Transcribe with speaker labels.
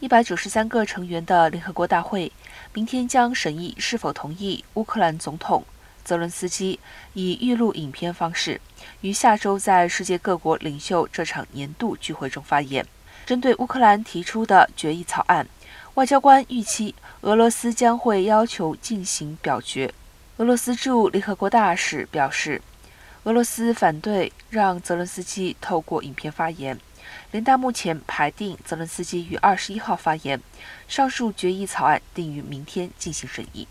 Speaker 1: 一百九十三个成员的联合国大会明天将审议是否同意乌克兰总统泽伦斯基以预录影片方式于下周在世界各国领袖这场年度聚会中发言。针对乌克兰提出的决议草案，外交官预期俄罗斯将会要求进行表决。俄罗斯驻联合国大使表示，俄罗斯反对让泽伦斯基透过影片发言。联大目前排定泽伦斯基于二十一号发言，上述决议草案定于明天进行审议。